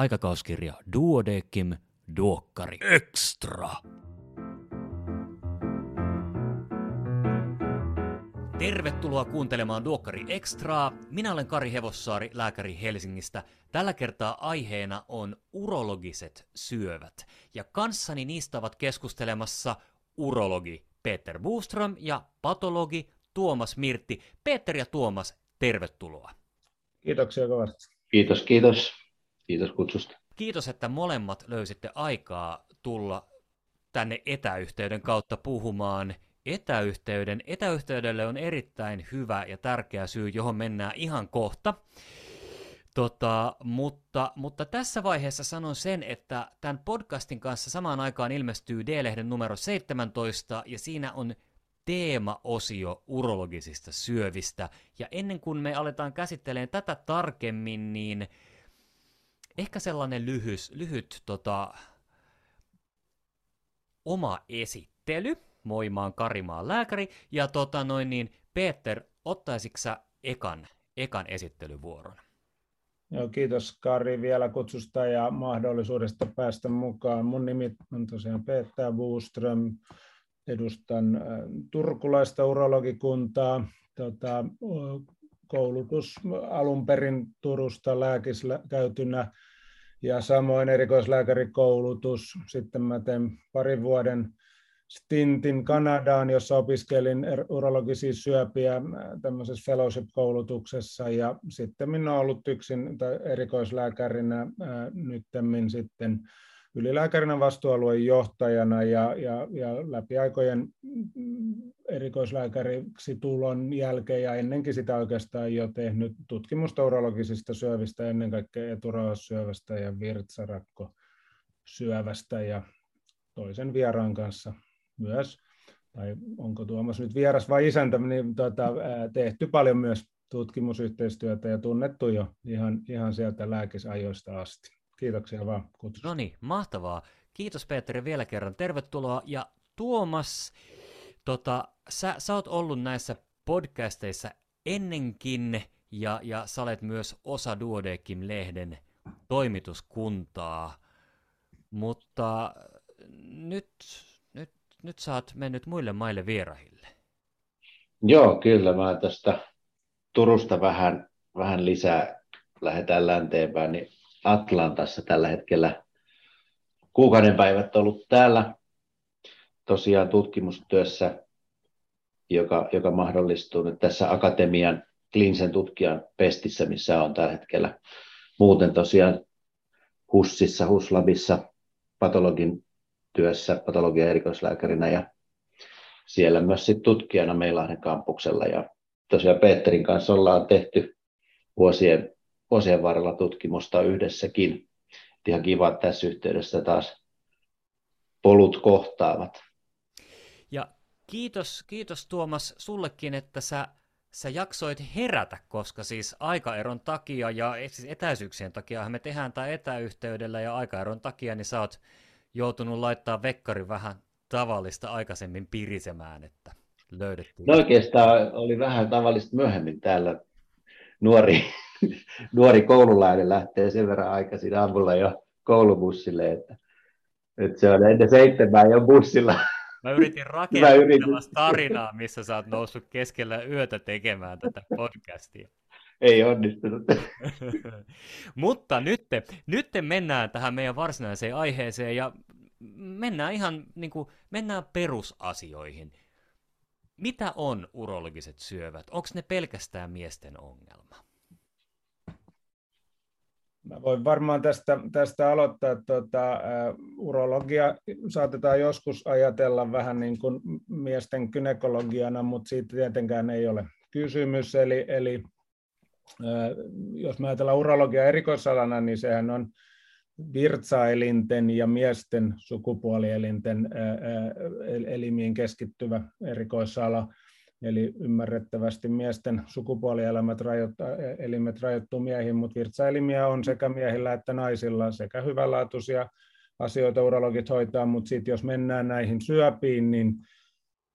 aikakauskirja Duodekim Duokkari Extra. Tervetuloa kuuntelemaan Duokkari Extraa. Minä olen Kari Hevossaari, lääkäri Helsingistä. Tällä kertaa aiheena on urologiset syövät. Ja kanssani niistä ovat keskustelemassa urologi Peter Buström ja patologi Tuomas Mirtti. Peter ja Tuomas, tervetuloa. Kiitoksia kovasti. Kiitos, kiitos. Kiitos kutsusta. Kiitos, että molemmat löysitte aikaa tulla tänne etäyhteyden kautta puhumaan etäyhteyden. Etäyhteydelle on erittäin hyvä ja tärkeä syy, johon mennään ihan kohta. Tota, mutta, mutta tässä vaiheessa sanon sen, että tämän podcastin kanssa samaan aikaan ilmestyy D-lehden numero 17, ja siinä on teemaosio urologisista syövistä. Ja ennen kuin me aletaan käsittelemään tätä tarkemmin, niin ehkä sellainen lyhys, lyhyt tota, oma esittely. Moi, mä oon Karimaan lääkäri. Ja tota noin niin, Peter, ottaisitko sä ekan, ekan esittelyvuoron? Joo, kiitos Kari vielä kutsusta ja mahdollisuudesta päästä mukaan. Mun nimi on tosiaan Peter Buström. Edustan turkulaista urologikuntaa. Tota, koulutus alun perin Turusta lääkiskäytynä ja samoin erikoislääkärikoulutus. Sitten mä tein parin vuoden stintin Kanadaan, jossa opiskelin er-, urologisia syöpiä tämmöisessä fellowship-koulutuksessa ja sitten minä olen ollut yksin erikoislääkärinä nyttemmin sitten ylilääkärinä vastuualueen johtajana ja, ja, ja läpi aikojen erikoislääkäriksi tulon jälkeen ja ennenkin sitä oikeastaan jo tehnyt tutkimusta urologisista syövistä, ennen kaikkea eturauhassyövästä ja virtsarakkosyövästä ja toisen vieraan kanssa myös, tai onko Tuomas nyt vieras vai isäntä, niin tuota, tehty paljon myös tutkimusyhteistyötä ja tunnettu jo ihan, ihan sieltä lääkisajoista asti. Kiitoksia vaan kutsusta. No niin, mahtavaa. Kiitos Petteri vielä kerran. Tervetuloa. Ja Tuomas, tota, sä, sä oot ollut näissä podcasteissa ennenkin, ja, ja sä olet myös osa Duodekim-lehden toimituskuntaa, mutta nyt, nyt, nyt sä oot mennyt muille maille vierahille. Joo, kyllä. Mä tästä Turusta vähän, vähän lisää lähdetään länteenpäin, niin Atlantassa tällä hetkellä kuukauden päivät ollut täällä tosiaan tutkimustyössä, joka, joka mahdollistuu nyt tässä akatemian kliinisen tutkijan pestissä, missä on tällä hetkellä muuten tosiaan HUSissa, HUSLabissa patologin työssä patologian erikoislääkärinä ja siellä myös sit tutkijana Meilahden kampuksella. Ja tosiaan Peterin kanssa ollaan tehty vuosien vuosien varrella tutkimusta yhdessäkin. Ihan kiva, että tässä yhteydessä taas polut kohtaavat. Ja kiitos, kiitos Tuomas sullekin, että sä, sä jaksoit herätä, koska siis aikaeron takia ja siis etäisyyksien takia me tehdään tämä etäyhteydellä ja aikaeron takia, niin sä oot joutunut laittaa vekkari vähän tavallista aikaisemmin pirisemään, että löydettiin. No oikeastaan oli vähän tavallista myöhemmin täällä nuori nuori koululainen lähtee sen verran aikaisin aamulla jo koulubussille, että, että se on ennen seitsemää jo bussilla. Mä yritin rakentaa yritin. tarinaa, missä sä oot noussut keskellä yötä tekemään tätä podcastia. Ei onnistunut. Mutta nyt, nyt mennään tähän meidän varsinaiseen aiheeseen ja mennään ihan niin kuin, mennään perusasioihin. Mitä on urologiset syövät? Onko ne pelkästään miesten ongelma? Mä voin varmaan tästä, tästä aloittaa, tuota, urologia saatetaan joskus ajatella vähän niin kuin miesten kynekologiana, mutta siitä tietenkään ei ole kysymys. Eli, eli jos me ajatellaan urologia erikoisalana, niin sehän on virtsaelinten ja miesten sukupuolielinten elimiin keskittyvä erikoisala. Eli ymmärrettävästi miesten sukupuolielimet rajoittaa, elimet rajoittuu miehiin, mutta virtsaelimiä on sekä miehillä että naisilla sekä hyvänlaatuisia asioita urologit hoitaa, mutta sitten jos mennään näihin syöpiin, niin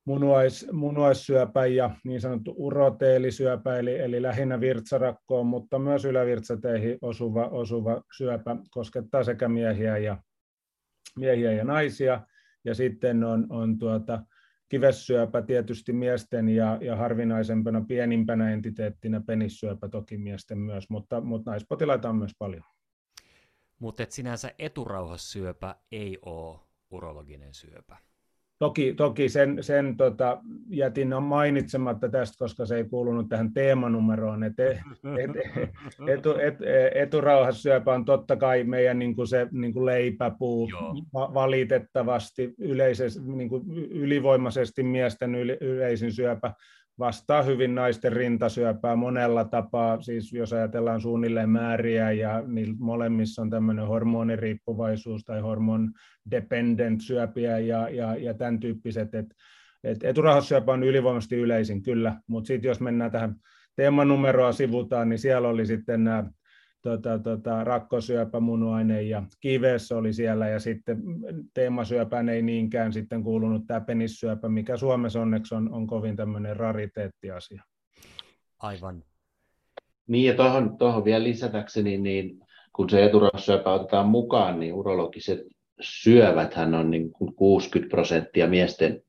munuais, munuaissyöpä ja niin sanottu uroteelisyöpä, eli, eli lähinnä virtsarakkoon, mutta myös ylävirtsateihin osuva, osuva syöpä koskettaa sekä miehiä ja, miehiä ja naisia. Ja sitten on, on tuota, kivessyöpä tietysti miesten ja, ja harvinaisempana pienimpänä entiteettinä penissyöpä toki miesten myös, mutta, mutta naispotilaita on myös paljon. Mutta sinänsä eturauhassyöpä ei ole urologinen syöpä. Toki, toki sen, sen tota, jätin mainitsematta tästä, koska se ei kuulunut tähän teemanumeroon. Et, et, et, etu, et, eturauhassyöpä on totta kai meidän niin kuin se niin kuin leipäpuu va, valitettavasti yleisesti, niin kuin ylivoimaisesti miesten yleisin syöpä vastaa hyvin naisten rintasyöpää monella tapaa, siis jos ajatellaan suunnilleen määriä ja niin molemmissa on tämmöinen hormoniriippuvaisuus tai hormon dependent syöpiä ja, ja, ja tämän tyyppiset, että et eturahassyöpä on ylivoimaisesti yleisin kyllä, mutta sitten jos mennään tähän teemanumeroa sivutaan, niin siellä oli sitten nämä tota, tota, rakkosyöpä, munuaine ja kives oli siellä, ja sitten teemasyöpään ei niinkään sitten kuulunut tämä penissyöpä, mikä Suomessa onneksi on, on kovin tämmöinen rariteettiasia. Aivan. Niin, ja tuohon, tuohon vielä lisätäkseni, niin kun se eturassyöpä otetaan mukaan, niin urologiset syöväthän on niin kuin 60 prosenttia miesten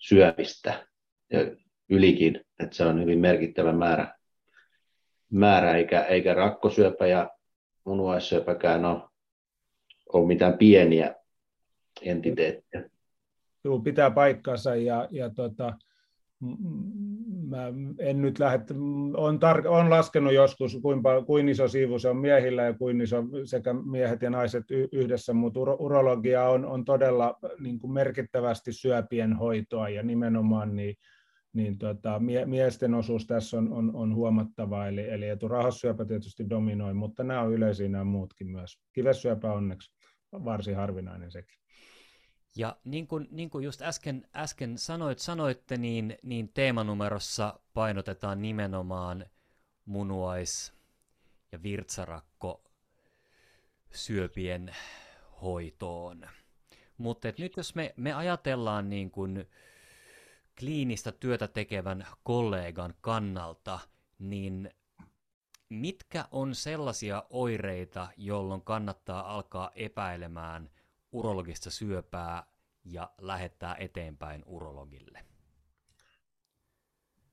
syövistä ja ylikin, että se on hyvin merkittävä määrä määrä, eikä, eikä rakkosyöpä ja munuaissyöpäkään ole, ole mitään pieniä entiteettejä. Joo, pitää paikkansa ja, ja tota, mä en nyt lähde, on, tar- on laskenut joskus, kuinka, kuin iso siivu se on miehillä ja kuin iso sekä miehet ja naiset yhdessä, mutta uro, urologia on, on todella niin kuin merkittävästi syöpien hoitoa ja nimenomaan niin niin tota, mie- miesten osuus tässä on, on, on huomattava, eli, eli eturahassyöpä tietysti dominoi, mutta nämä on yleisiä nämä muutkin myös. Kivessyöpä onneksi varsin harvinainen sekin. Ja niin kuin, niin kuin just äsken, äsken sanoit, sanoitte, niin, niin teemanumerossa painotetaan nimenomaan munuais- ja virtsarakko syöpien hoitoon. Mutta nyt jos me, me ajatellaan niin kuin, kliinistä työtä tekevän kollegan kannalta, niin mitkä on sellaisia oireita, jolloin kannattaa alkaa epäilemään urologista syöpää ja lähettää eteenpäin urologille?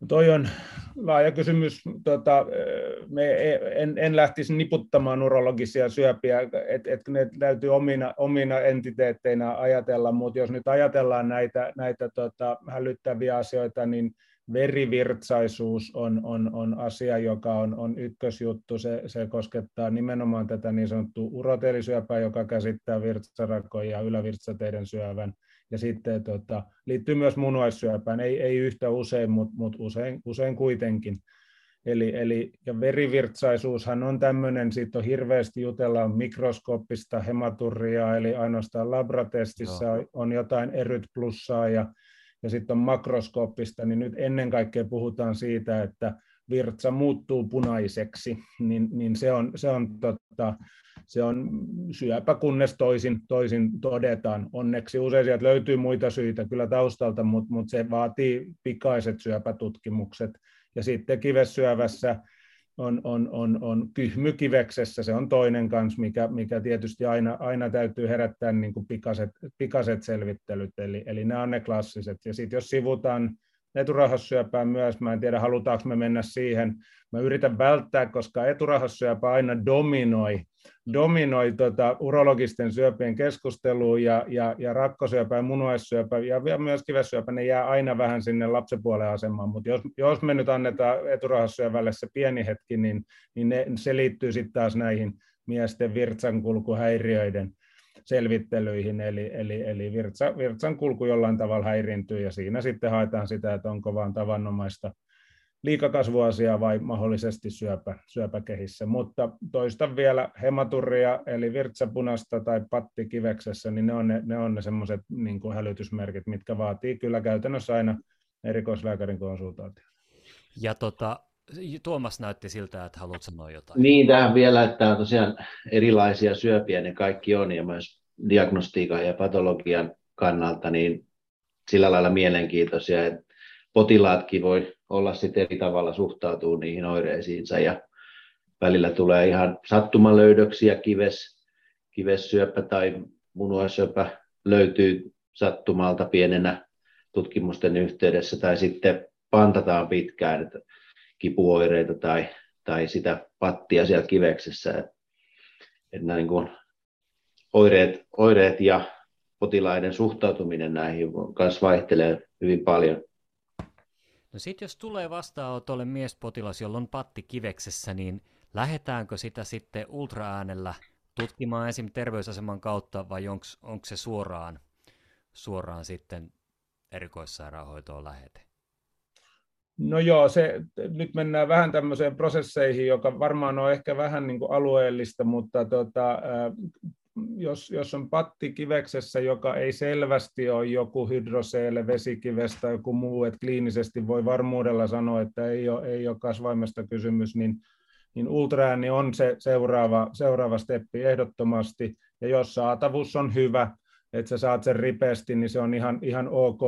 Toi on laaja kysymys. Tota, me en, en lähtisi niputtamaan urologisia syöpiä, että et ne täytyy omina, omina entiteetteinä ajatella, mutta jos nyt ajatellaan näitä, näitä tota, hälyttäviä asioita, niin verivirtsaisuus on, on, on asia, joka on, on ykkösjuttu. Se, se koskettaa nimenomaan tätä niin sanottua uroteelisyöpää, joka käsittää virtsarakon ja ylävirtsateiden syövän ja sitten tota, liittyy myös munuaissyöpään, ei, ei yhtä usein, mutta mut usein, usein kuitenkin. Eli, eli, ja verivirtsaisuushan on tämmöinen, siitä on hirveästi jutellaan mikroskooppista hematurriaa, eli ainoastaan labratestissä Joo. on jotain eryt plussaa ja, ja sitten on makroskooppista, niin nyt ennen kaikkea puhutaan siitä, että virtsa muuttuu punaiseksi, niin, niin se on, se on totta, se on syöpä, kunnes toisin, toisin todetaan. Onneksi usein sieltä löytyy muita syitä kyllä taustalta, mutta, mutta se vaatii pikaiset syöpätutkimukset. Ja sitten kivessyövässä on, on, on, on kyhmykiveksessä, se on toinen kanssa, mikä, mikä tietysti aina, aina täytyy herättää niin kuin pikaset, pikaset selvittelyt, eli, eli nämä on ne klassiset. Ja sitten jos sivutaan eturahassyöpää myös. Mä en tiedä, halutaanko me mennä siihen. Mä yritän välttää, koska eturahassyöpä aina dominoi, dominoi tota urologisten syöpien keskustelua ja, ja, ja rakkosyöpä ja munuaissyöpä ja myös kivessyöpä, ne jää aina vähän sinne lapsipuolen asemaan. Mutta jos, jos me nyt annetaan eturahassyövälle se pieni hetki, niin, niin ne, se liittyy sitten taas näihin miesten virtsankulkuhäiriöiden selvittelyihin, eli, eli, eli virtsa, virtsan kulku jollain tavalla häiriintyy, ja siinä sitten haetaan sitä, että onko vaan tavanomaista liikakasvuasiaa vai mahdollisesti syöpä, syöpäkehissä. Mutta toista vielä hematurria, eli virtsapunasta tai pattikiveksessä, niin ne on ne, ne, on ne semmoiset niin hälytysmerkit, mitkä vaatii kyllä käytännössä aina erikoislääkärin konsultaatio. Ja tota, Tuomas näytti siltä, että haluat sanoa jotain. Niin, tähän vielä, että on tosiaan erilaisia syöpiä, ne kaikki on, ja myös diagnostiikan ja patologian kannalta, niin sillä lailla mielenkiintoisia, että potilaatkin voi olla sitten eri tavalla suhtautuu niihin oireisiinsa ja välillä tulee ihan sattumalöydöksiä, kives, kivessyöpä tai munuaissyöpä löytyy sattumalta pienenä tutkimusten yhteydessä tai sitten pantataan pitkään että kipuoireita tai, tai sitä pattia siellä kiveksessä. Että, että niin kuin oireet, oireet ja potilaiden suhtautuminen näihin kanssa vaihtelee hyvin paljon. No sitten jos tulee vastaanotolle miespotilas, jolla on patti kiveksessä, niin lähdetäänkö sitä sitten ultraäänellä tutkimaan esim. terveysaseman kautta vai onko se suoraan, suoraan sitten erikoissairaanhoitoon lähete? No joo, se, nyt mennään vähän tämmöiseen prosesseihin, joka varmaan on ehkä vähän niin kuin alueellista, mutta tota, jos, jos on patti kiveksessä, joka ei selvästi ole joku hydroseele, vesikivestä tai joku muu, että kliinisesti voi varmuudella sanoa, että ei ole, ei ole kasvaimesta kysymys, niin, niin ultraääni on se seuraava, seuraava steppi ehdottomasti, ja jos saatavuus on hyvä, että sä saat sen ripeästi, niin se on ihan, ihan ok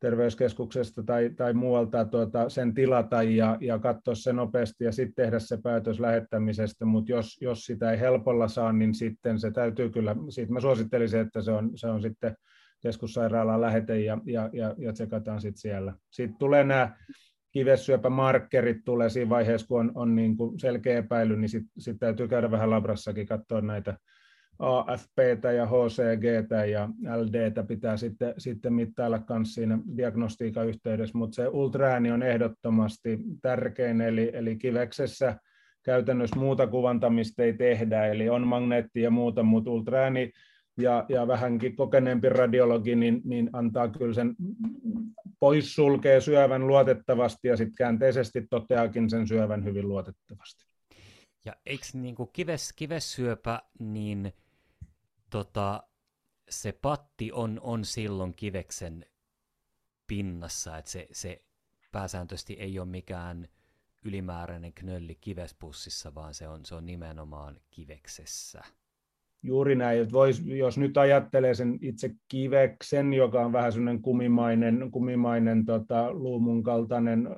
terveyskeskuksesta tai, tai muualta tuota, sen tilata ja, ja katsoa se nopeasti ja sitten tehdä se päätös lähettämisestä, mutta jos, jos sitä ei helpolla saa, niin sitten se täytyy kyllä, siitä mä suosittelisin, että se on, se on sitten keskussairaalaan lähete ja, ja, ja, ja tsekataan sitten siellä. Sitten tulee nämä kivessyöpämarkkerit tulee siinä vaiheessa, kun on, on niin kuin selkeä epäily, niin sitten sit täytyy käydä vähän labrassakin katsoa näitä AFPtä ja HCGtä ja LDtä pitää sitten, sitten mittailla myös siinä diagnostiikan yhteydessä, mutta se ultraääni on ehdottomasti tärkein, eli, eli kiveksessä käytännössä muuta kuvantamista ei tehdä, eli on magneetti ja muuta, mutta ultraääni ja, ja vähänkin kokeneempi radiologi, niin, niin antaa kyllä sen poissulkee syövän luotettavasti ja sitten käänteisesti toteakin sen syövän hyvin luotettavasti. Ja eikö niin kuin kives, kivessyöpä, niin tota, se patti on, on silloin kiveksen pinnassa, että se, se pääsääntöisesti ei ole mikään ylimääräinen knölli kivespussissa, vaan se on, se on nimenomaan kiveksessä. Juuri näin, että vois, jos nyt ajattelee sen itse kiveksen, joka on vähän sellainen kumimainen, kumimainen tota, luumun kaltainen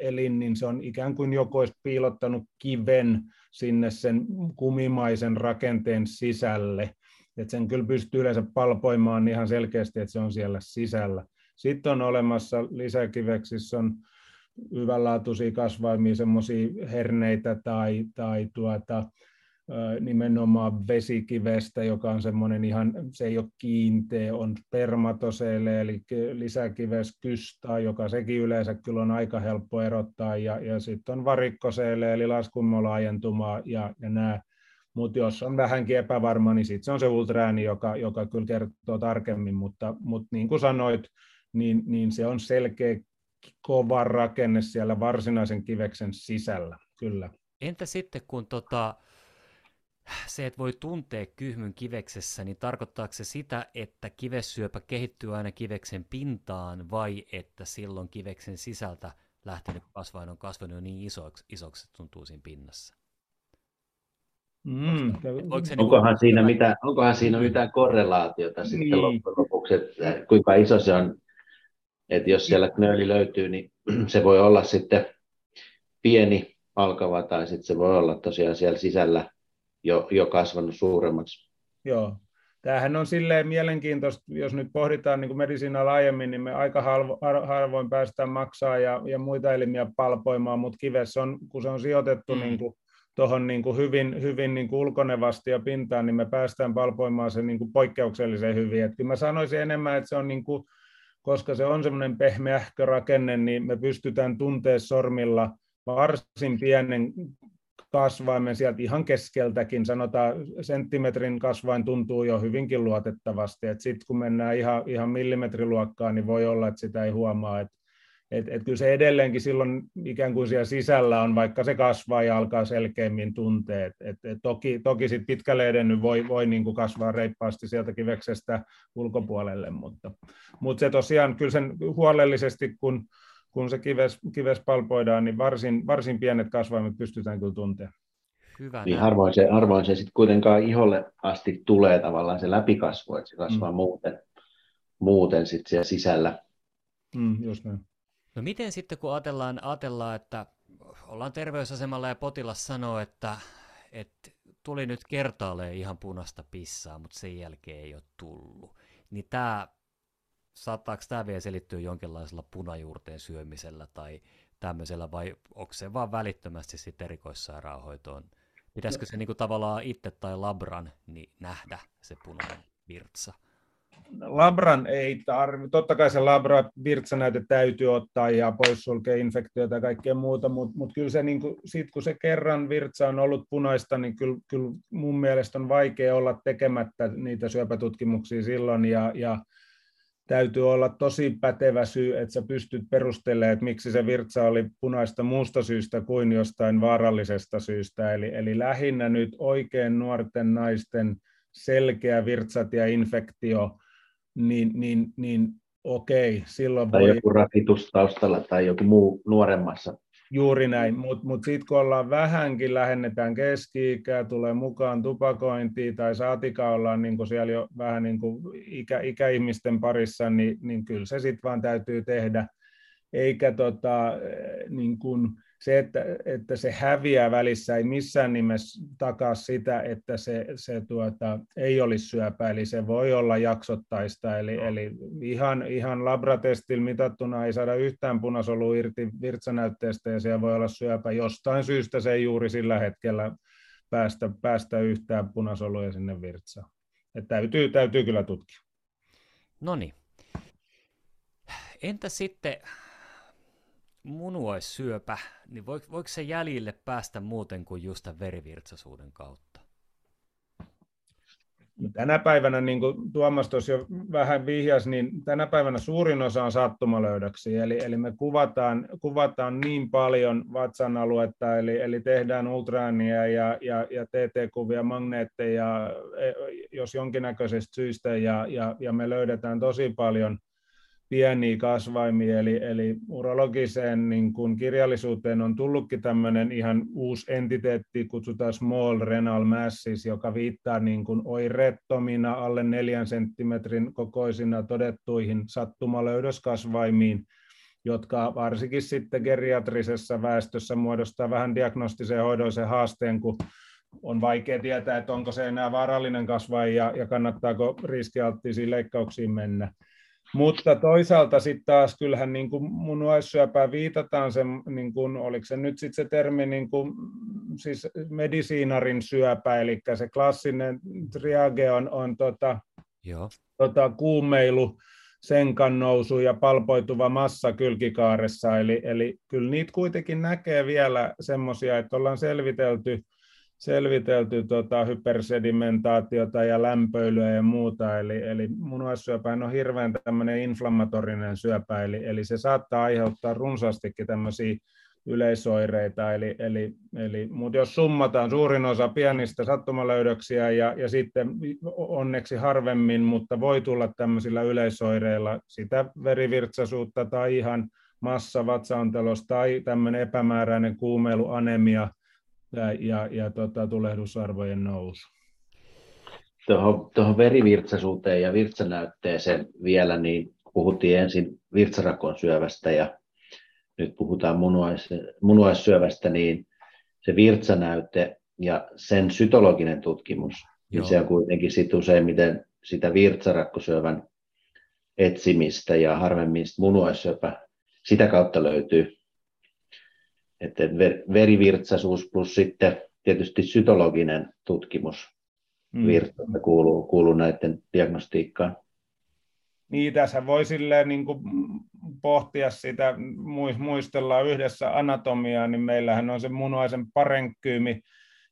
elin, niin se on ikään kuin joku olisi piilottanut kiven sinne sen kumimaisen rakenteen sisälle. Et sen kyllä pystyy yleensä palpoimaan ihan selkeästi, että se on siellä sisällä. Sitten on olemassa lisäkiveksissä on hyvänlaatuisia kasvaimia, semmoisia herneitä tai, tai tuota, nimenomaan vesikivestä, joka on semmoinen ihan, se ei ole kiinteä, on spermatoseele, eli lisäkives kystaa, joka sekin yleensä kyllä on aika helppo erottaa, ja, ja sitten on varikkoseele, eli laskunmolaajentumaa ja, ja nämä, mutta jos on vähänkin epävarma, niin sitten se on se ulträäni, joka, joka kyllä kertoo tarkemmin, mutta, mutta niin kuin sanoit, niin, niin se on selkeä kova rakenne siellä varsinaisen kiveksen sisällä, kyllä. Entä sitten, kun tota, se, että voi tuntea kyhmyn kiveksessä, niin tarkoittaako se sitä, että kivessyöpä kehittyy aina kiveksen pintaan vai että silloin kiveksen sisältä lähtenyt kasvain on kasvanut jo niin isoksi, isoksi että tuntuu siinä pinnassa? Mm. onkohan, niin siinä mitään, onkohan siinä mitään korrelaatiota niin. sitten loppujen lopuksi, että kuinka iso se on, että jos siellä knööli löytyy, niin se voi olla sitten pieni alkava tai sitten se voi olla tosiaan siellä sisällä jo, jo kasvanut suuremmaksi. Joo. Tämähän on silleen mielenkiintoista, jos nyt pohditaan niin medisinaa laajemmin, niin me aika halvo, harvoin päästään maksaa ja, ja muita elimiä palpoimaan, mutta kivessä on, kun se on sijoitettu mm. niin kuin, tuohon niin kuin hyvin, hyvin niin kuin ulkonevasti ja pintaan, niin me päästään palpoimaan se niin kuin poikkeuksellisen hyvin. Et mä sanoisin enemmän, että se on niin kuin, koska se on semmoinen pehmeähkö rakenne, niin me pystytään tuntemaan sormilla varsin pienen kasvaimen sieltä ihan keskeltäkin, sanotaan senttimetrin kasvain tuntuu jo hyvinkin luotettavasti, että sitten kun mennään ihan, ihan millimetriluokkaan, niin voi olla, että sitä ei huomaa, että et, et kyllä se edelleenkin silloin ikään kuin siellä sisällä on, vaikka se kasvaa ja alkaa selkeämmin tuntea. Et, et, et toki toki sit pitkälle edennyt voi, voi niin kuin kasvaa reippaasti sieltä kiveksestä ulkopuolelle, mutta, mutta se tosiaan kyllä sen huolellisesti, kun kun se kives, kives palpoidaan, niin varsin, varsin pienet kasvaimet pystytään kyllä tuntemaan. Hyvä niin harvoin se, harvoin se sitten kuitenkaan iholle asti tulee tavallaan se läpikasvu, että se kasvaa mm. muuten. muuten sitten siellä sisällä. Mm, just näin. No miten sitten, kun ajatellaan, ajatellaan, että ollaan terveysasemalla ja potilas sanoo, että, että tuli nyt kertaalleen ihan punasta pissaa, mutta sen jälkeen ei ole tullut, niin tämä, saattaako tämä vielä selittyä jonkinlaisella punajuurteen syömisellä tai tämmöisellä, vai onko se vaan välittömästi sitten erikoissairaanhoitoon? Pitäisikö se niinku tavallaan itse tai labran niin nähdä se punainen virtsa? Labran ei tarvitse. Totta kai se labra virtsanäyte täytyy ottaa ja poissulkea infektioita ja kaikkea muuta, mutta mut kyllä se, niin kuin, sit kun se kerran virtsa on ollut punaista, niin kyllä, kyllä mun mielestä on vaikea olla tekemättä niitä syöpätutkimuksia silloin ja, ja täytyy olla tosi pätevä syy, että sä pystyt perustelemaan, että miksi se virtsa oli punaista muusta syystä kuin jostain vaarallisesta syystä. Eli, eli lähinnä nyt oikein nuorten naisten selkeä virtsat ja infektio, niin, niin, niin okei, silloin tai voi... joku rakitus taustalla tai joku muu nuoremmassa. Juuri näin, mutta mut sitten kun ollaan vähänkin, lähennetään keski-ikää, tulee mukaan tupakointia tai saatika ollaan niin siellä jo vähän niin kuin ikä, ikäihmisten parissa, niin, niin kyllä se sitten vaan täytyy tehdä. Eikä tota, niin kuin, se, että, että se häviää välissä, ei missään nimessä takaa sitä, että se, se tuota, ei olisi syöpä, eli se voi olla jaksottaista, eli, eli ihan, ihan labratestillä mitattuna ei saada yhtään punasolua irti virtsanäytteestä, ja siellä voi olla syöpä. Jostain syystä se ei juuri sillä hetkellä päästä, päästä yhtään punasoluja sinne virtsaan. Että täytyy, täytyy kyllä tutkia. No niin. Entä sitten munuaissyöpä, niin voiko, voiko se jäljille päästä muuten kuin just tämän verivirtsaisuuden kautta? No tänä päivänä, niin kuin Tuomas tuossa jo vähän vihjas, niin tänä päivänä suurin osa on sattumalöydöksiä, eli, eli me kuvataan, kuvataan niin paljon vatsan aluetta, eli, eli tehdään ultraania ja, ja, ja TT-kuvia, magneetteja, e, jos jonkinnäköisestä syystä, ja, ja, ja me löydetään tosi paljon pieniä kasvaimia, eli, eli urologiseen niin kun kirjallisuuteen on tullutkin tämmöinen ihan uusi entiteetti, kutsutaan small renal masses, joka viittaa niin kuin oireettomina alle neljän senttimetrin kokoisina todettuihin sattumalöydöskasvaimiin, jotka varsinkin sitten geriatrisessa väestössä muodostaa vähän diagnostisen hoidoisen haasteen, kun on vaikea tietää, että onko se enää vaarallinen kasvain ja, ja kannattaako riskialttisiin leikkauksiin mennä. Mutta toisaalta sitten taas kyllähän niin kuin munuaissyöpään viitataan, se, niin kuin, oliko se nyt sitten se termi niin kuin, siis medisiinarin syöpä, eli se klassinen triage on, on tota, Joo. Tota, kuumeilu, senkan nousu ja palpoituva massa kylkikaaressa, eli, eli kyllä niitä kuitenkin näkee vielä semmoisia, että ollaan selvitelty selvitelty tota, hypersedimentaatiota ja lämpöilyä ja muuta, eli, eli munuaissyöpä on hirveän tämmöinen inflammatorinen syöpä, eli, eli se saattaa aiheuttaa runsaastikin tämmöisiä yleisoireita, eli, eli, eli, mutta jos summataan suurin osa pienistä sattumalöydöksiä ja, ja sitten onneksi harvemmin, mutta voi tulla tämmöisillä yleisoireilla sitä verivirtsaisuutta tai ihan massa vatsaontelos tai tämmöinen epämääräinen kuumeilu, anemia, ja, ja, ja tota, tulehdusarvojen nousu. Tuohon, tuohon verivirtsaisuuteen ja virtsanäytteeseen vielä, niin puhuttiin ensin virtsarakon syövästä ja nyt puhutaan munuais, munuaissyövästä, niin se virtsanäyte ja sen sytologinen tutkimus, niin se on kuitenkin sit useimmiten sitä virtsarakkosyövän etsimistä ja harvemmin munuaissyöpä sitä kautta löytyy että verivirtsaisuus plus sitten tietysti sytologinen tutkimus mm. kuuluu, kuuluu näiden diagnostiikkaan. Niin, tässä voi silleen niin kuin pohtia sitä, muistellaan yhdessä anatomiaa, niin meillähän on se munuaisen parenkkyymi,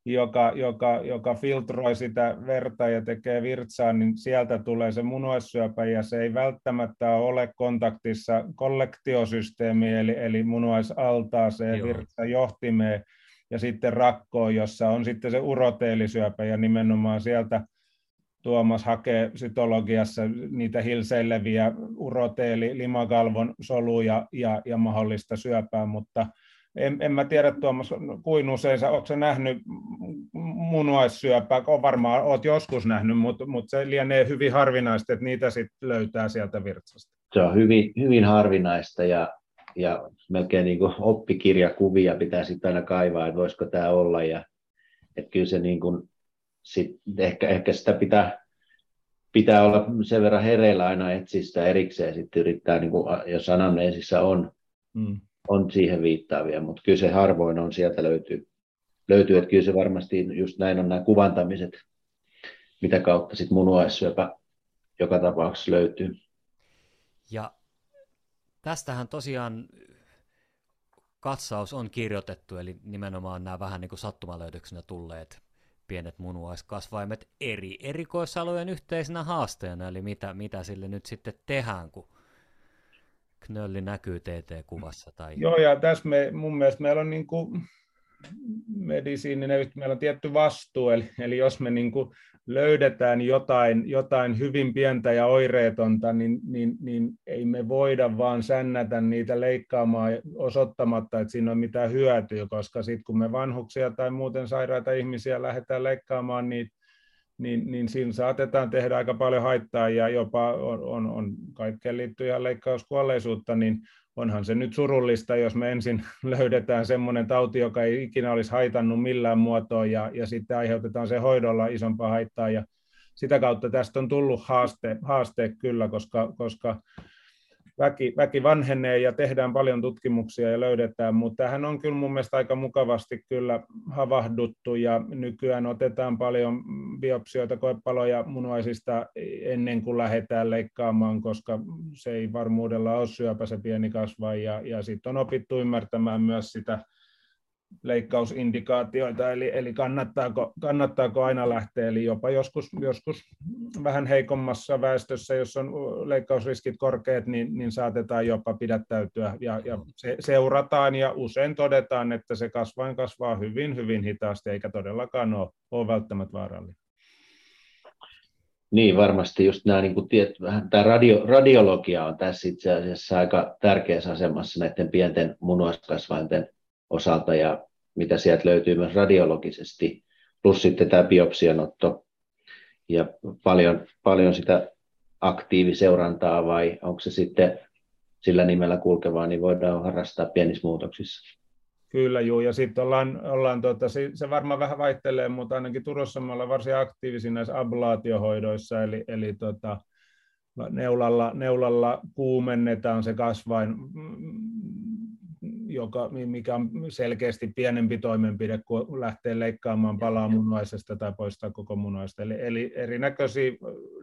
joka, joka, joka filtroi sitä verta ja tekee virtsaa, niin sieltä tulee se munuaissyöpä ja se ei välttämättä ole kontaktissa kollektiosysteemiin, eli, eli munuaisaltaaseen, virtsa johtimeen ja sitten rakkoon, jossa on sitten se uroteelisyöpä ja nimenomaan sieltä Tuomas hakee sytologiassa niitä hilseileviä uroteeli, limakalvon soluja ja, ja mahdollista syöpää, mutta en, en mä tiedä Tuomas, kuin usein sä, ootko sä nähnyt munuaissyöpää, on varmaan oot joskus nähnyt, mutta, mutta se lienee hyvin harvinaista, että niitä sitten löytää sieltä virtsasta. Se on hyvin, hyvin harvinaista ja, ja melkein niin oppikirjakuvia pitää sitten aina kaivaa, että voisiko tämä olla ja että kyllä se niin kuin, sit ehkä, ehkä sitä pitää pitää olla sen verran hereillä aina etsiä sitä erikseen, sitten yrittää, niin kuin, jos anamneesissä on, mm. On siihen viittaavia, mutta kyllä se harvoin on, sieltä löytyy, löytyy että kyllä se varmasti just näin on nämä kuvantamiset, mitä kautta sitten munuaissyöpä joka tapauksessa löytyy. Ja tästähän tosiaan katsaus on kirjoitettu, eli nimenomaan nämä vähän niin kuin sattumalöydöksenä tulleet pienet munuaiskasvaimet eri erikoisalojen yhteisenä haasteena, eli mitä, mitä sille nyt sitten tehdään, kun knölli näkyy TT-kuvassa. Tai... Joo, ja tässä me, mun mielestä meillä on niin kuin medisiininen, meillä on tietty vastuu, eli, eli jos me niin kuin löydetään jotain, jotain hyvin pientä ja oireetonta, niin, niin, niin ei me voida vaan sännätä niitä leikkaamaan osoittamatta, että siinä on mitään hyötyä, koska sitten kun me vanhuksia tai muuten sairaita ihmisiä lähdetään leikkaamaan niitä, niin, niin siinä saatetaan tehdä aika paljon haittaa ja jopa on, on, on kaikkeen liittyy ihan leikkauskuolleisuutta, niin onhan se nyt surullista, jos me ensin löydetään semmoinen tauti, joka ei ikinä olisi haitannut millään muotoa ja, ja sitten aiheutetaan se hoidolla isompaa haittaa ja sitä kautta tästä on tullut haaste, haaste kyllä, koska, koska väki, väki vanhenee ja tehdään paljon tutkimuksia ja löydetään, mutta tähän on kyllä mun mielestä aika mukavasti kyllä havahduttu ja nykyään otetaan paljon biopsioita, koepaloja munuaisista ennen kuin lähdetään leikkaamaan, koska se ei varmuudella ole syöpä se pieni kasva ja, ja sitten on opittu ymmärtämään myös sitä leikkausindikaatioita, eli, eli kannattaako, kannattaako aina lähteä, eli jopa joskus, joskus vähän heikommassa väestössä, jos on leikkausriskit korkeat, niin, niin saatetaan jopa pidättäytyä ja, ja se, seurataan ja usein todetaan, että se kasvain kasvaa hyvin, hyvin hitaasti, eikä todellakaan ole, ole välttämättä vaarallinen. Niin, varmasti just nämä, niin kuin tiet, vähän, tämä radio, radiologia on tässä itse asiassa aika tärkeässä asemassa näiden pienten munuaiskasvainten osalta ja mitä sieltä löytyy myös radiologisesti, plus sitten tämä biopsianotto ja paljon, paljon sitä aktiiviseurantaa vai onko se sitten sillä nimellä kulkevaa, niin voidaan harrastaa pienissä muutoksissa. Kyllä, juu, ja sitten ollaan, ollaan tuota, se, se varmaan vähän vaihtelee, mutta ainakin Turussa me ollaan varsin aktiivisia näissä ablaatiohoidoissa, eli, eli tota, neulalla, neulalla kuumennetaan se kasvain joka, mikä on selkeästi pienempi toimenpide kuin lähteä leikkaamaan palaa munuaisesta tai poistaa koko munuaista. Eli, eli erinäköisiä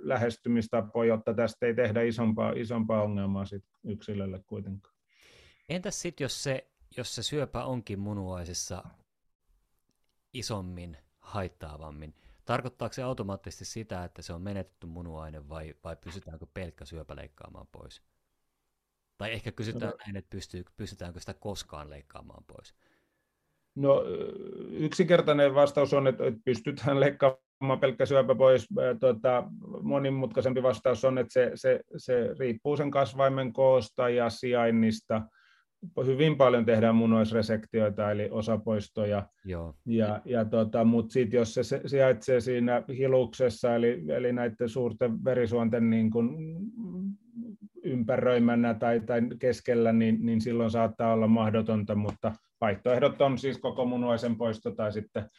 lähestymistapoja, jotta tästä ei tehdä isompaa, isompaa ongelmaa sit yksilölle kuitenkaan. Entäs sitten, jos se, jos se syöpä onkin munuaisissa isommin, haittaavammin, tarkoittaako se automaattisesti sitä, että se on menetetty munuaine vai, vai pysytäänkö pelkkä syöpä leikkaamaan pois? Tai ehkä kysytään no. näin, että pystyy, pystytäänkö sitä koskaan leikkaamaan pois? No yksinkertainen vastaus on, että pystytään leikkaamaan pelkkä syöpä pois. Tuota, monimutkaisempi vastaus on, että se, se, se riippuu sen kasvaimen koosta ja sijainnista. Hyvin paljon tehdään munuaisresektioita, eli osapoistoja. Joo. Ja, ja tota, Mutta sitten jos se sijaitsee siinä hiluksessa, eli, eli näiden suurten verisuonten niin kun ympäröimänä tai, tai keskellä, niin, niin silloin saattaa olla mahdotonta, mutta vaihtoehdot on siis koko munuaisen poisto tai sitten,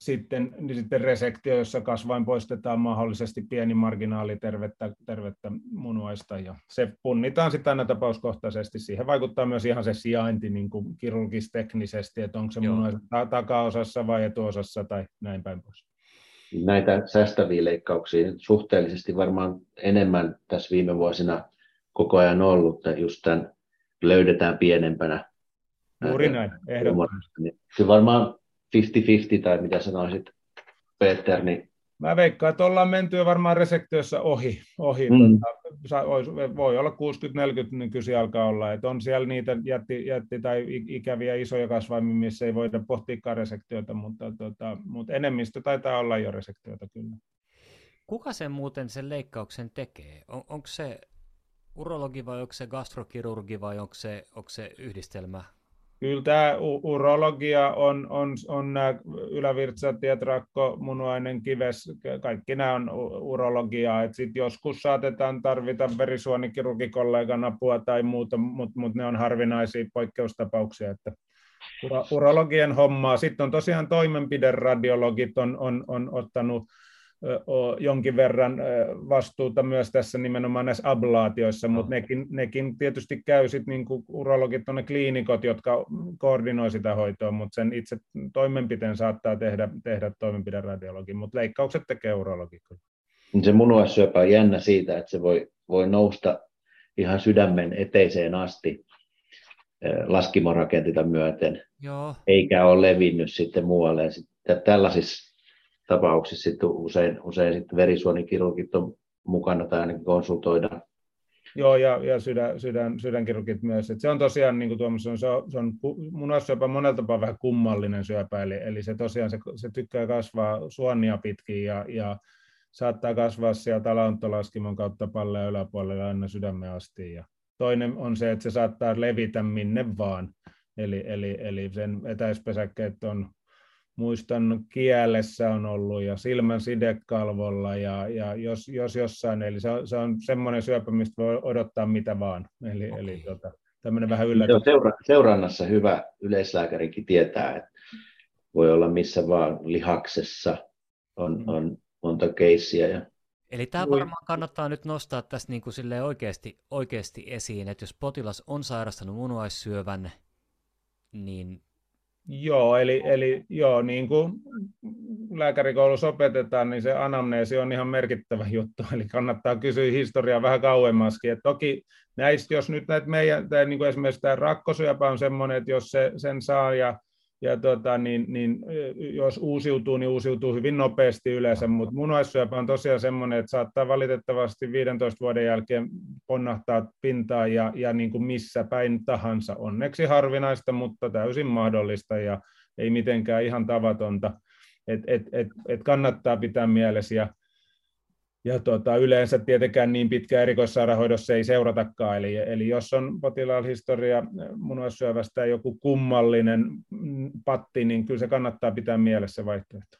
sitten, niin sitten resektio, jossa kasvain poistetaan mahdollisesti pieni marginaali tervettä, tervettä munuaista ja se punnitaan sitten aina tapauskohtaisesti. Siihen vaikuttaa myös ihan se sijainti niin kuin kirurgisteknisesti, että onko se munuaisen takaosassa vai etuosassa tai näin päin pois näitä säästäviä leikkauksia suhteellisesti varmaan enemmän tässä viime vuosina koko ajan ollut, että just tämän löydetään pienempänä. Juuri näin, ehdottomasti. Niin kyllä varmaan 50-50 tai mitä sanoisit, Peter, niin Mä veikkaan, että ollaan menty jo varmaan resektiossa ohi. ohi. Mm. Tota, voi olla 60-40 niin kyse alkaa olla. Että on siellä niitä jätti, jätti tai ikäviä isoja kasvaimia, missä ei voida pohtiikaan resektioita, mutta, tota, mutta enemmistö taitaa olla jo resektioita kyllä. Kuka sen muuten sen leikkauksen tekee? On, onko se urologi vai onko se gastrokirurgi vai onko se, onko se yhdistelmä Kyllä tämä urologia on, on, on nämä ylävirtsatiet, rakko, munuainen, kives, kaikki nämä on urologiaa. Et sit joskus saatetaan tarvita verisuonikirurgikollegan apua tai muuta, mutta mut ne on harvinaisia poikkeustapauksia. Että urologian hommaa. Sitten on tosiaan toimenpideradiologit on, on, on ottanut jonkin verran vastuuta myös tässä nimenomaan näissä ablaatioissa, mutta nekin, nekin tietysti käy sitten niin kuin urologit on ne kliinikot, jotka koordinoi sitä hoitoa, mutta sen itse toimenpiteen saattaa tehdä, tehdä toimenpideradiologi, mutta leikkaukset tekee urologi. Se munuaissyöpä on jännä siitä, että se voi, voi nousta ihan sydämen eteiseen asti laskimorakentita myöten, Joo. eikä ole levinnyt sitten muualle. Sitten tällaisissa tapauksissa sitten usein, usein sitten verisuonikirurgit on mukana tai ainakin konsultoidaan. Joo, ja, ja sydän, sydän, sydänkirurgit myös. Et se on tosiaan, niin kuin Tuomas sanoi, se on, se on munassyöpä monella tapaa vähän kummallinen syöpä, eli, eli se tosiaan se, se tykkää kasvaa suonia pitkin ja, ja saattaa kasvaa sieltä alauntolaskimon kautta palleen yläpuolelle aina sydämen asti. Ja toinen on se, että se saattaa levitä minne vaan. Eli, eli, eli sen etäispesäkkeet on muistan kielessä on ollut ja silmän sidekalvolla ja, ja jos, jos jossain, eli se on, se on semmoinen syöpä, mistä voi odottaa mitä vaan. Eli, okay. eli tota, tämmöinen vähän yllätys. Seura, seurannassa hyvä yleislääkärikin tietää, että voi olla missä vaan lihaksessa on, mm. on monta keissiä. Ja... Eli tämä varmaan kannattaa nyt nostaa tässä niin kuin oikeasti, oikeasti esiin, että jos potilas on sairastanut munuaissyövän, niin Joo, eli, eli joo, niin kuin lääkärikoulussa opetetaan, niin se anamneesi on ihan merkittävä juttu, eli kannattaa kysyä historiaa vähän kauemmaskin. Et toki näistä, jos nyt näitä meidän, tai niin kuin esimerkiksi tämä rakkosyöpä on semmoinen, että jos se, sen saa ja ja tota, niin, niin, jos uusiutuu, niin uusiutuu hyvin nopeasti yleensä, mutta munuaissyöpä on tosiaan semmoinen, että saattaa valitettavasti 15 vuoden jälkeen ponnahtaa pintaan ja, ja niin kuin missä päin tahansa. Onneksi harvinaista, mutta täysin mahdollista ja ei mitenkään ihan tavatonta. Et, et, et, et kannattaa pitää mielessä ja ja tota, yleensä tietenkään niin pitkä erikoissairaanhoidossa ei seuratakaan. Eli, eli jos on potilaalla historia munuaissyövästä joku kummallinen patti, niin kyllä se kannattaa pitää mielessä vaihtoehto.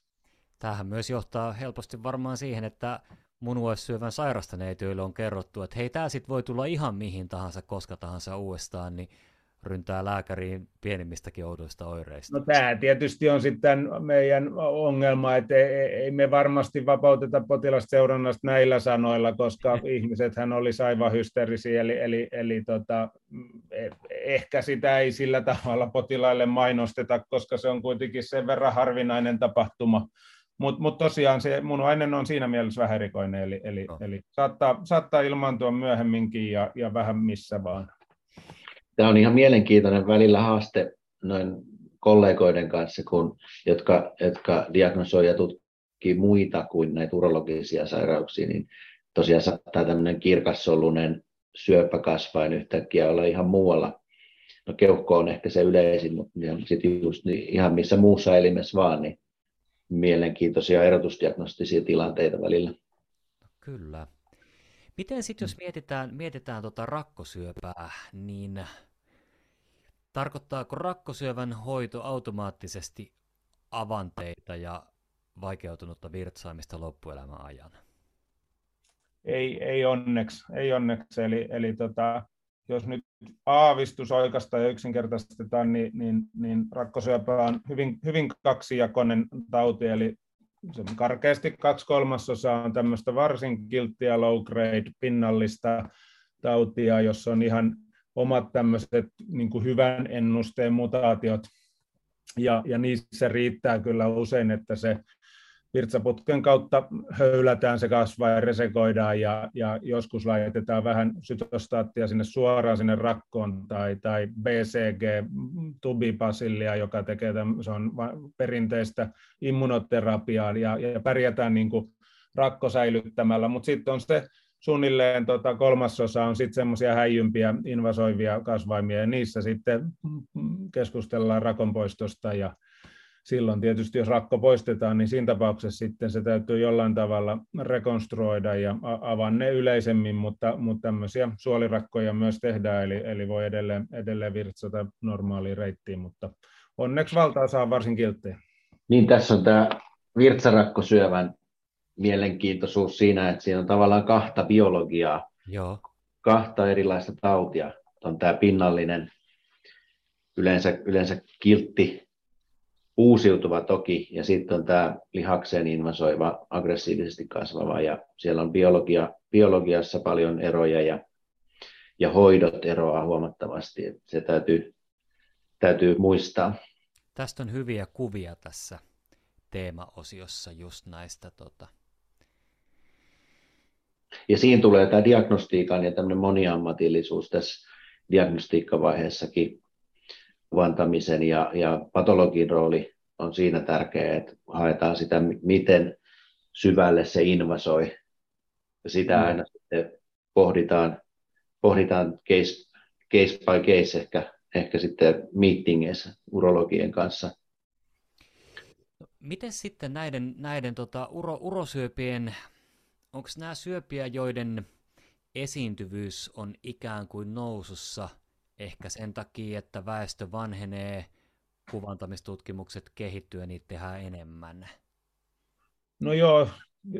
Tämähän myös johtaa helposti varmaan siihen, että munuaissyövän sairastaneille on kerrottu, että hei, tämä sitten voi tulla ihan mihin tahansa, koska tahansa uudestaan, niin ryntää lääkäriin pienimmistäkin oudoista oireista? No tämä tietysti on sitten meidän ongelma, että ei me varmasti vapauteta potilasseurannasta näillä sanoilla, koska ihmiset hän oli aivan hysteerisiä, eli, eli, eli tota, e, ehkä sitä ei sillä tavalla potilaille mainosteta, koska se on kuitenkin sen verran harvinainen tapahtuma. Mutta mut tosiaan se munuainen on siinä mielessä vähän erikoinen, eli, eli, no. eli saattaa, saattaa ilmaantua myöhemminkin ja, ja vähän missä vaan tämä on ihan mielenkiintoinen välillä haaste noin kollegoiden kanssa, kun, jotka, jotka diagnosoi ja tutkii muita kuin näitä urologisia sairauksia, niin tosiaan saattaa tämmöinen kirkassolunen syöpäkasvain yhtäkkiä olla ihan muualla. No keuhko on ehkä se yleisin, mutta sitten just niin ihan missä muussa elimessä vaan, niin mielenkiintoisia erotusdiagnostisia tilanteita välillä. Kyllä. Miten sitten jos mietitään, mietitään tota rakkosyöpää, niin tarkoittaako rakkosyövän hoito automaattisesti avanteita ja vaikeutunutta virtsaamista loppuelämän ajan? Ei, ei onneksi, ei onneksi. Eli, eli tota, jos nyt aavistus oikeastaan ja yksinkertaistetaan, niin, niin, niin rakkosyöpä on hyvin, hyvin kaksijakoinen tauti, eli se karkeasti kaksi kolmasosaa on tämmöistä varsin kilttiä low grade pinnallista tautia, jossa on ihan omat tämmöiset niin hyvän ennusteen mutaatiot, ja, ja niissä riittää kyllä usein, että se virtsaputken kautta höylätään, se kasvaa ja resekoidaan ja, ja joskus laitetaan vähän sytostaattia sinne suoraan sinne rakkoon tai, tai BCG, tubipasillia, joka tekee tämän, se on perinteistä immunoterapiaa ja, ja pärjätään niin kuin rakko säilyttämällä, mutta sitten on se suunnilleen tota, kolmasosa on sitten semmoisia häijympiä invasoivia kasvaimia, ja niissä sitten keskustellaan rakonpoistosta ja silloin tietysti jos rakko poistetaan, niin siinä tapauksessa sitten se täytyy jollain tavalla rekonstruoida ja avaa ne yleisemmin, mutta, mutta tämmöisiä suolirakkoja myös tehdään, eli, eli voi edelleen, edelleen virtsata normaaliin reittiin, mutta onneksi valtaosa on varsin kilttejä. Niin, tässä on tämä virtsarakkosyövän mielenkiintoisuus siinä, että siinä on tavallaan kahta biologiaa, Joo. kahta erilaista tautia. On tämä pinnallinen, yleensä, yleensä kiltti, uusiutuva toki, ja sitten on tämä lihakseen invasoiva, aggressiivisesti kasvava, ja siellä on biologia, biologiassa paljon eroja, ja, ja hoidot eroaa huomattavasti, että se täytyy, täytyy muistaa. Tästä on hyviä kuvia tässä teemaosiossa just näistä tota, ja siinä tulee tämä diagnostiikan ja tämmöinen moniammatillisuus tässä diagnostiikkavaiheessakin kuvantamisen ja, ja patologin rooli on siinä tärkeä, että haetaan sitä, miten syvälle se invasoi. Sitä mm. aina sitten pohditaan, pohditaan case, case by case ehkä, ehkä sitten meetingeissä urologien kanssa. Miten sitten näiden, näiden tota, uro, urosyöpien onko nämä syöpiä, joiden esiintyvyys on ikään kuin nousussa ehkä sen takia, että väestö vanhenee, kuvantamistutkimukset kehittyy ja niitä tehdään enemmän? No joo,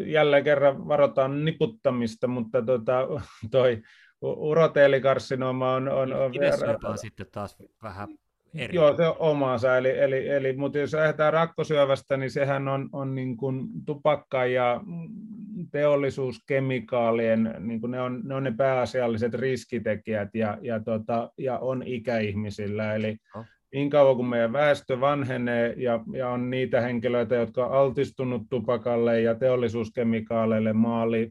jälleen kerran varotaan niputtamista, mutta tota, toi uroteelikarsinooma on... on, on on sitten taas vähän eri. Joo, se on omaansa. Eli, eli, eli, mutta jos lähdetään rakkosyövästä, niin sehän on, on niin kuin tupakka ja teollisuuskemikaalien, niin kuin ne, on, ne on ne pääasialliset riskitekijät ja, ja, tota, ja on ikäihmisillä. Eli oh. niin kauan kuin meidän väestö vanhenee ja, ja on niitä henkilöitä, jotka on altistunut tupakalle ja teollisuuskemikaaleille, maali,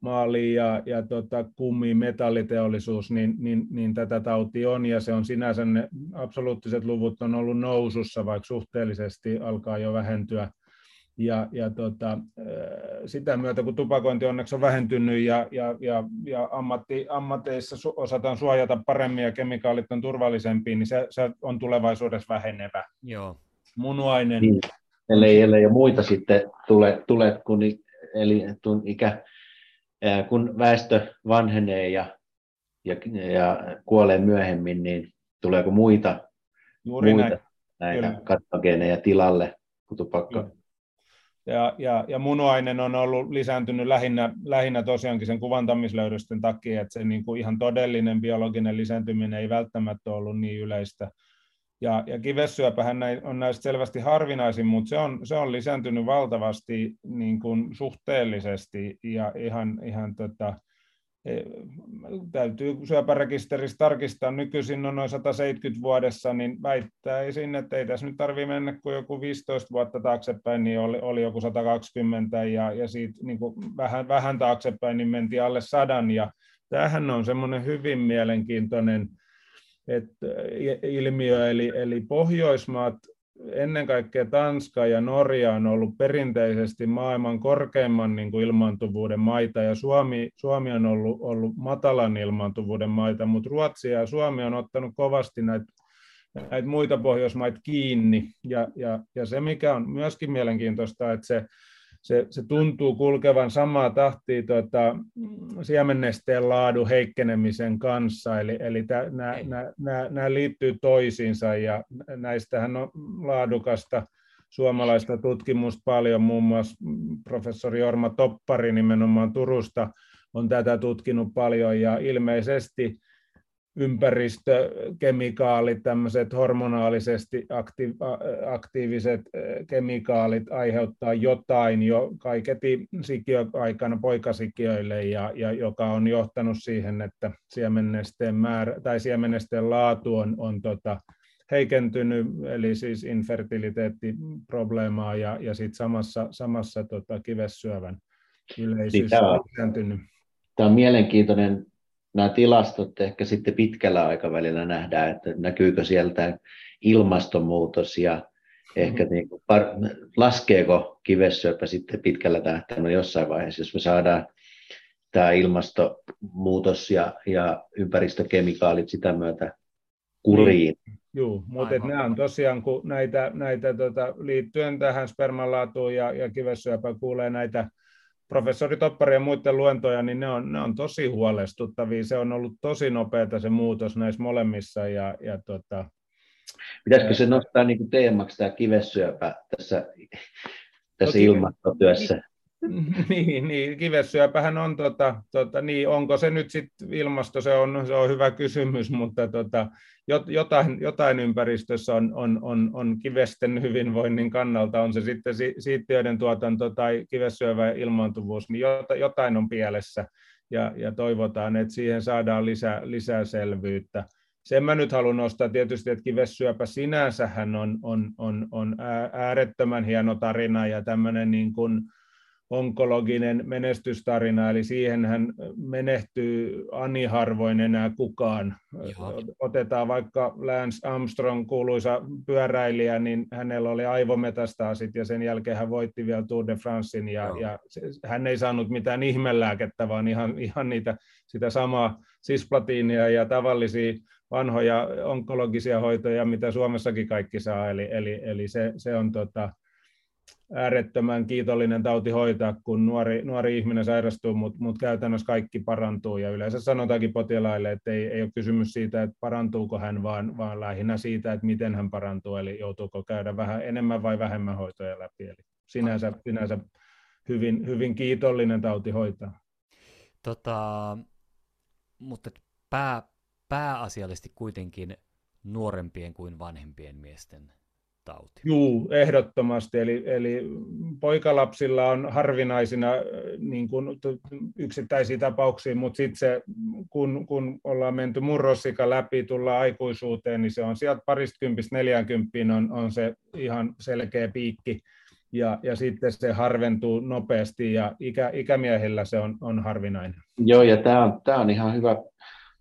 maali ja, ja tota, kummi, metalliteollisuus, niin, niin, niin, tätä tauti on, ja se on sinänsä ne absoluuttiset luvut on ollut nousussa, vaikka suhteellisesti alkaa jo vähentyä. Ja, ja tota, sitä myötä, kun tupakointi onneksi on vähentynyt ja, ja, ja, ja ammatti, ammateissa osataan suojata paremmin ja kemikaalit on turvallisempia, niin se, se on tulevaisuudessa vähenevä. Joo. Munuainen. Niin. Ellei, ellei jo muita sitten tule, tule kun, eli ikä, kun väestö vanhenee ja, ja, ja kuolee myöhemmin, niin tuleeko muita, Juuri muita näin. näitä kartogeeneja tilalle kuin tupakka? Ja, ja, ja munuainen on ollut lisääntynyt lähinnä, lähinnä tosiaankin sen kuvantamislöydösten takia, että se niin kuin ihan todellinen biologinen lisääntyminen ei välttämättä ollut niin yleistä. Ja, ja kivessyöpähän on näistä selvästi harvinaisin, mutta se on, se on lisääntynyt valtavasti niin kuin suhteellisesti ja ihan, ihan tota, e, täytyy syöpärekisterissä tarkistaa, nykyisin on noin 170 vuodessa, niin väittäisin, että ei tässä nyt tarvitse mennä kuin joku 15 vuotta taaksepäin, niin oli, oli joku 120 ja, ja siitä niin kuin vähän, vähän taaksepäin niin mentiin alle sadan. Ja tämähän on semmoinen hyvin mielenkiintoinen että ilmiö, eli, eli Pohjoismaat, ennen kaikkea Tanska ja Norja on ollut perinteisesti maailman korkeimman niin kuin ilmaantuvuuden maita, ja Suomi, Suomi on ollut, ollut matalan ilmaantuvuuden maita, mutta Ruotsi ja Suomi on ottanut kovasti näitä näitä muita Pohjoismaita kiinni. Ja, ja, ja se, mikä on myöskin mielenkiintoista, että se se, se tuntuu kulkevan samaa tahtia tuota, siemennesteen laadun heikkenemisen kanssa, eli, eli nämä liittyy toisiinsa, ja näistähän on laadukasta suomalaista tutkimusta paljon, muun muassa professori Orma Toppari nimenomaan Turusta on tätä tutkinut paljon, ja ilmeisesti ympäristökemikaalit, tämmöiset hormonaalisesti aktiiviset kemikaalit aiheuttaa jotain jo kaiketi sikiöaikana poikasikiöille, ja, ja joka on johtanut siihen, että siemennesteen, määrä, tai siemennesteen laatu on, on tota, heikentynyt, eli siis infertiliteettiprobleemaa, ja, ja sitten samassa, samassa tota, kivessyövän yleisyys niin, on lisääntynyt. Tämä on mielenkiintoinen nämä tilastot ehkä sitten pitkällä aikavälillä nähdään, että näkyykö sieltä ilmastonmuutos ja ehkä mm-hmm. niin kuin par, laskeeko kivessyöpä sitten pitkällä tähtäimellä jossain vaiheessa, jos me saadaan tämä ilmastonmuutos ja, ja ympäristökemikaalit sitä myötä kuriin. Niin. Joo, mutta nämä on tosiaan, kun näitä, näitä tota, liittyen tähän spermanlaatuun ja, ja kivessyöpään kuulee näitä professori Toppari ja muiden luentoja, niin ne on, ne on tosi huolestuttavia. Se on ollut tosi nopeata se muutos näissä molemmissa. Ja, ja tota, Pitäisikö se nostaa niin kuin teemaksi tämä kivessyöpä tässä, tässä no, ilmastotyössä? niin, niin, kivessyöpähän on, tota, tota, niin, onko se nyt sitten ilmasto, se on, se on hyvä kysymys, mutta tota, jotain, jotain ympäristössä on, on, on, on kivesten hyvinvoinnin kannalta, on se sitten siittiöiden tuotanto tai kivessyövä ilmaantuvuus, niin jotain on pielessä ja, ja toivotaan, että siihen saadaan lisää, lisää selvyyttä. Sen mä nyt haluan nostaa tietysti, että kivessyöpä sinänsähän on, on, on, on äärettömän hieno tarina ja tämmöinen niin kuin, onkologinen menestystarina, eli siihen hän menehtyy ani harvoin enää kukaan. Joo. Otetaan vaikka Lance Armstrong, kuuluisa pyöräilijä, niin hänellä oli aivometastaasit ja sen jälkeen hän voitti vielä Tour de Francein ja, ja hän ei saanut mitään ihmelääkettä, vaan ihan, ihan niitä, sitä samaa sisplatiinia ja tavallisia vanhoja onkologisia hoitoja, mitä Suomessakin kaikki saa, eli, eli, eli se, se on tota, äärettömän kiitollinen tauti hoitaa, kun nuori, nuori ihminen sairastuu, mutta mut käytännössä kaikki parantuu. Ja yleensä sanotaankin potilaille, että ei, ei ole kysymys siitä, että parantuuko hän, vaan, vaan lähinnä siitä, että miten hän parantuu, eli joutuuko käydä vähän enemmän vai vähemmän hoitoja läpi. Eli sinänsä, sinänsä hyvin, hyvin kiitollinen tauti hoitaa. Tota, mutta pää, pääasiallisesti kuitenkin nuorempien kuin vanhempien miesten tauti. Juu, ehdottomasti. Eli, eli poikalapsilla on harvinaisina äh, niin kuin, yksittäisiä tapauksia, mutta sitten se, kun, kun ollaan menty murrosika läpi, tullaan aikuisuuteen, niin se on sieltä pariskympistä neljänkymppiin on, on se ihan selkeä piikki. Ja, ja sitten se harventuu nopeasti ja ikä, ikämiehillä se on, on harvinainen. Joo, ja tämä on, tämä on ihan hyvä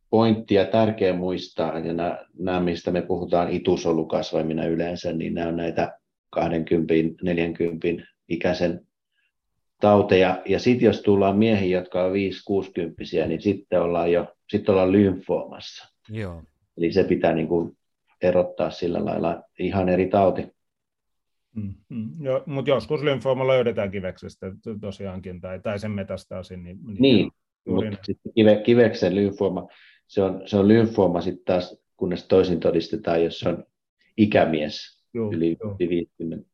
pointti ja tärkeä muistaa, ja nämä, nämä mistä me puhutaan itusolukasvaimina yleensä, niin nämä on näitä 20, 40 ikäisen tauteja. Ja sitten jos tullaan miehiä, jotka on 5-60, niin sitten ollaan jo sitten ollaan lymfoomassa. Joo. Eli se pitää niin kuin erottaa sillä lailla ihan eri tauti. Mm, mm. Jo, mutta joskus lymfooma löydetään kiveksestä tosiaankin, tai, tai sen metastaasin. Niin, niin, niin mutta sitten kive, kiveksen lymfooma, se on, se on lymfooma sitten taas, kunnes toisin todistetaan, jos on ikämies joo, yli, joo. 50.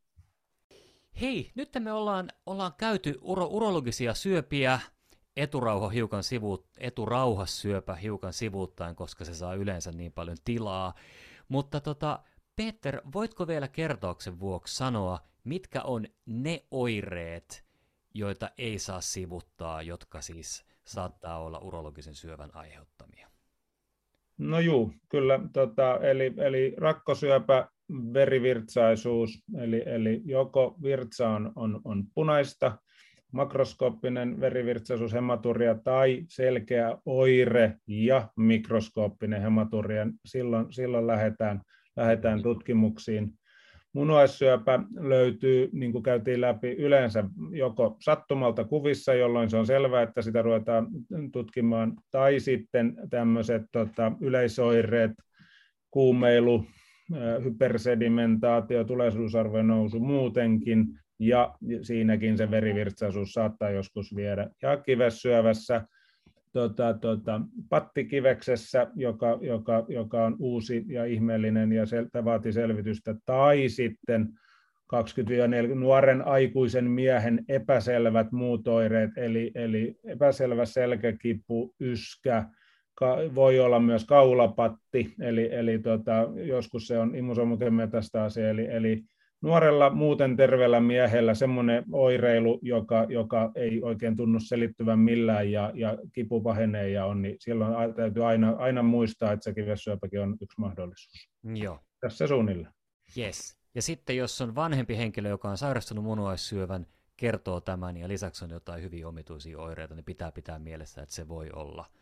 Hei, nyt me ollaan, ollaan käyty uro, urologisia syöpiä, eturauha hiukan sivu, eturauhassyöpä hiukan sivuuttaen, koska se saa yleensä niin paljon tilaa. Mutta tota, Peter, voitko vielä kertauksen vuoksi sanoa, mitkä on ne oireet, joita ei saa sivuttaa, jotka siis saattaa olla urologisen syövän aiheuttamia? No juu, kyllä. Tota, eli, eli rakkosyöpä, verivirtsaisuus, eli, eli joko virtsa on, on, on punaista, makroskooppinen verivirtsaisuus, hematuria tai selkeä oire ja mikroskooppinen hematuria. Silloin, silloin lähdetään, lähdetään tutkimuksiin. Munuaissyöpä löytyy, niin kuin käytiin läpi, yleensä joko sattumalta kuvissa, jolloin se on selvää, että sitä ruvetaan tutkimaan, tai sitten tämmöiset tota, yleisoireet, kuumeilu, hypersedimentaatio, tuleisuusarvojen nousu muutenkin, ja siinäkin se verivirtsaisuus saattaa joskus viedä. Ja kivessyövässä tota, tota, pattikiveksessä, joka, joka, joka on uusi ja ihmeellinen ja sel, vaatii selvitystä, tai sitten 20-40 nuoren aikuisen miehen epäselvät muut oireet, eli, eli epäselvä selkäkipu, yskä, ka, voi olla myös kaulapatti, eli, eli tota, joskus se on immusomukemetastasi, eli, eli nuorella muuten terveellä miehellä semmoinen oireilu, joka, joka ei oikein tunnu selittyvän millään ja, ja kipu pahenee ja on, niin silloin täytyy aina, aina muistaa, että se kivessyöpäkin on yksi mahdollisuus. Joo. Tässä suunnilleen. Yes. Ja sitten jos on vanhempi henkilö, joka on sairastunut munuaissyövän, kertoo tämän ja lisäksi on jotain hyvin omituisia oireita, niin pitää pitää mielessä, että se voi olla –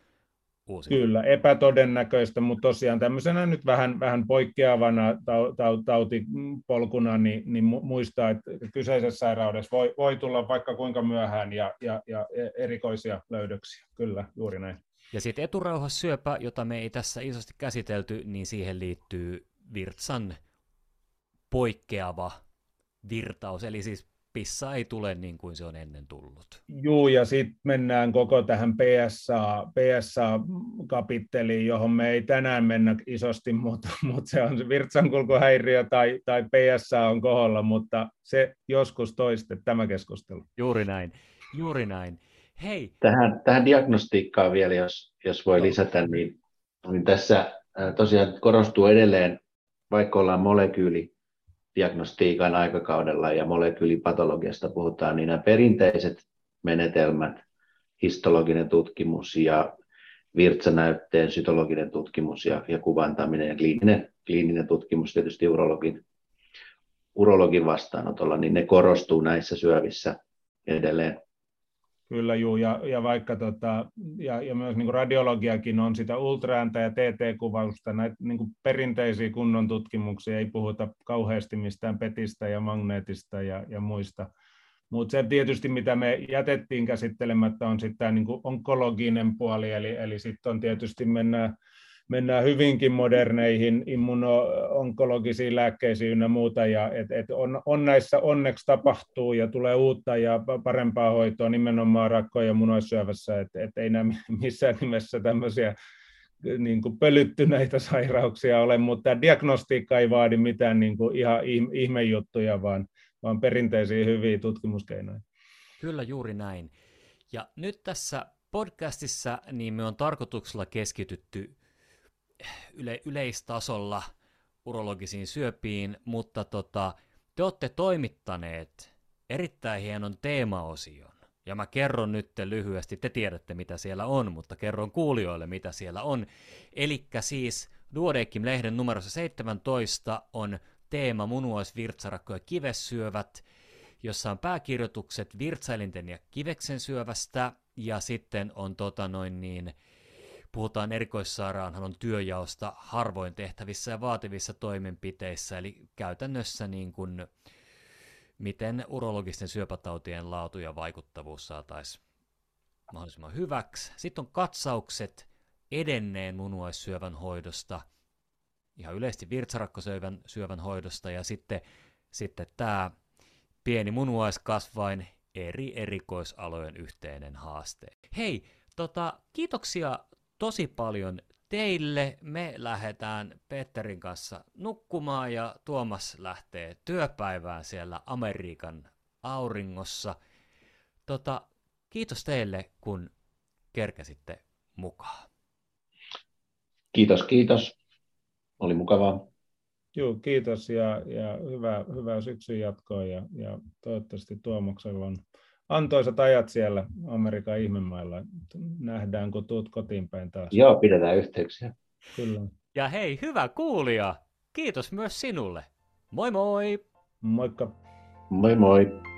uusi. Kyllä, epätodennäköistä, mutta tosiaan tämmöisenä nyt vähän, vähän poikkeavana tautipolkuna, niin, niin muistaa, että kyseisessä sairaudessa voi, voi tulla vaikka kuinka myöhään ja, ja, ja erikoisia löydöksiä. Kyllä, juuri näin. Ja sitten eturauhassyöpä, jota me ei tässä isosti käsitelty, niin siihen liittyy virtsan poikkeava virtaus, eli siis pissa ei tule niin kuin se on ennen tullut. Juu, ja sitten mennään koko tähän PSA, PSA-kapitteliin, johon me ei tänään mennä isosti, mutta, mutta se on se virtsankulkuhäiriö tai, tai PSA on koholla, mutta se joskus toiste tämä keskustelu. Juuri näin, juuri näin. Hei. Tähän, tähän diagnostiikkaan vielä, jos, jos voi lisätä, niin, niin tässä tosiaan korostuu edelleen, vaikka ollaan molekyyli diagnostiikan aikakaudella ja molekyylipatologiasta puhutaan, niin nämä perinteiset menetelmät, histologinen tutkimus ja virtsanäytteen sytologinen tutkimus ja, ja kuvantaminen ja kliininen, kliininen tutkimus tietysti urologin, urologin vastaanotolla, niin ne korostuu näissä syövissä edelleen. Kyllä juu, ja, ja vaikka tota, ja, ja myös niin radiologiakin on sitä ultraääntä ja TT-kuvausta, näitä niin perinteisiä kunnon tutkimuksia, ei puhuta kauheasti mistään petistä ja magneetista ja, ja muista. Mutta se tietysti, mitä me jätettiin käsittelemättä, on sitten tämä niin onkologinen puoli, eli, eli sitten on tietysti mennään mennään hyvinkin moderneihin immuno-onkologisiin lääkkeisiin ynnä muuta, ja et, et on, on näissä onneksi tapahtuu ja tulee uutta ja parempaa hoitoa nimenomaan rakko- ja munoissyövässä, että et ei nämä missään nimessä tämmöisiä niin kuin pölyttyneitä sairauksia ole, mutta diagnostiikka ei vaadi mitään niin kuin ihan ihmejuttuja, vaan, vaan perinteisiä hyviä tutkimuskeinoja. Kyllä juuri näin. Ja nyt tässä podcastissa niin me on tarkoituksella keskitytty yle, yleistasolla urologisiin syöpiin, mutta tota, te olette toimittaneet erittäin hienon teemaosion. Ja mä kerron nyt lyhyesti, te tiedätte mitä siellä on, mutta kerron kuulijoille mitä siellä on. Eli siis Duodeckim-lehden numerossa 17 on teema munuaisvirtsarakko ja kivessyövät, jossa on pääkirjoitukset virtsailinten ja kiveksen syövästä, ja sitten on tota noin niin, puhutaan erikoissairaanhoidon työjaosta harvoin tehtävissä ja vaativissa toimenpiteissä, eli käytännössä niin kuin, miten urologisten syöpätautien laatu ja vaikuttavuus saataisiin mahdollisimman hyväksi. Sitten on katsaukset edenneen munuaissyövän hoidosta, ihan yleisesti virtsarakkosöivän syövän hoidosta, ja sitten, sitten tämä pieni munuaiskasvain eri erikoisalojen yhteinen haaste. Hei, tota, kiitoksia tosi paljon teille. Me lähdetään Petterin kanssa nukkumaan ja Tuomas lähtee työpäivään siellä Amerikan auringossa. Tota, kiitos teille, kun kerkäsitte mukaan. Kiitos, kiitos. Oli mukavaa. Joo, kiitos ja, ja hyvää, hyvää syksyn jatkoa ja, ja toivottavasti Tuomoksella on antoisat ajat siellä Amerikan ihmemailla. Nähdään, kun tuut kotiin päin taas. Joo, pidetään yhteyksiä. Kyllä. Ja hei, hyvä kuulija. Kiitos myös sinulle. Moi moi! Moikka! Moi moi!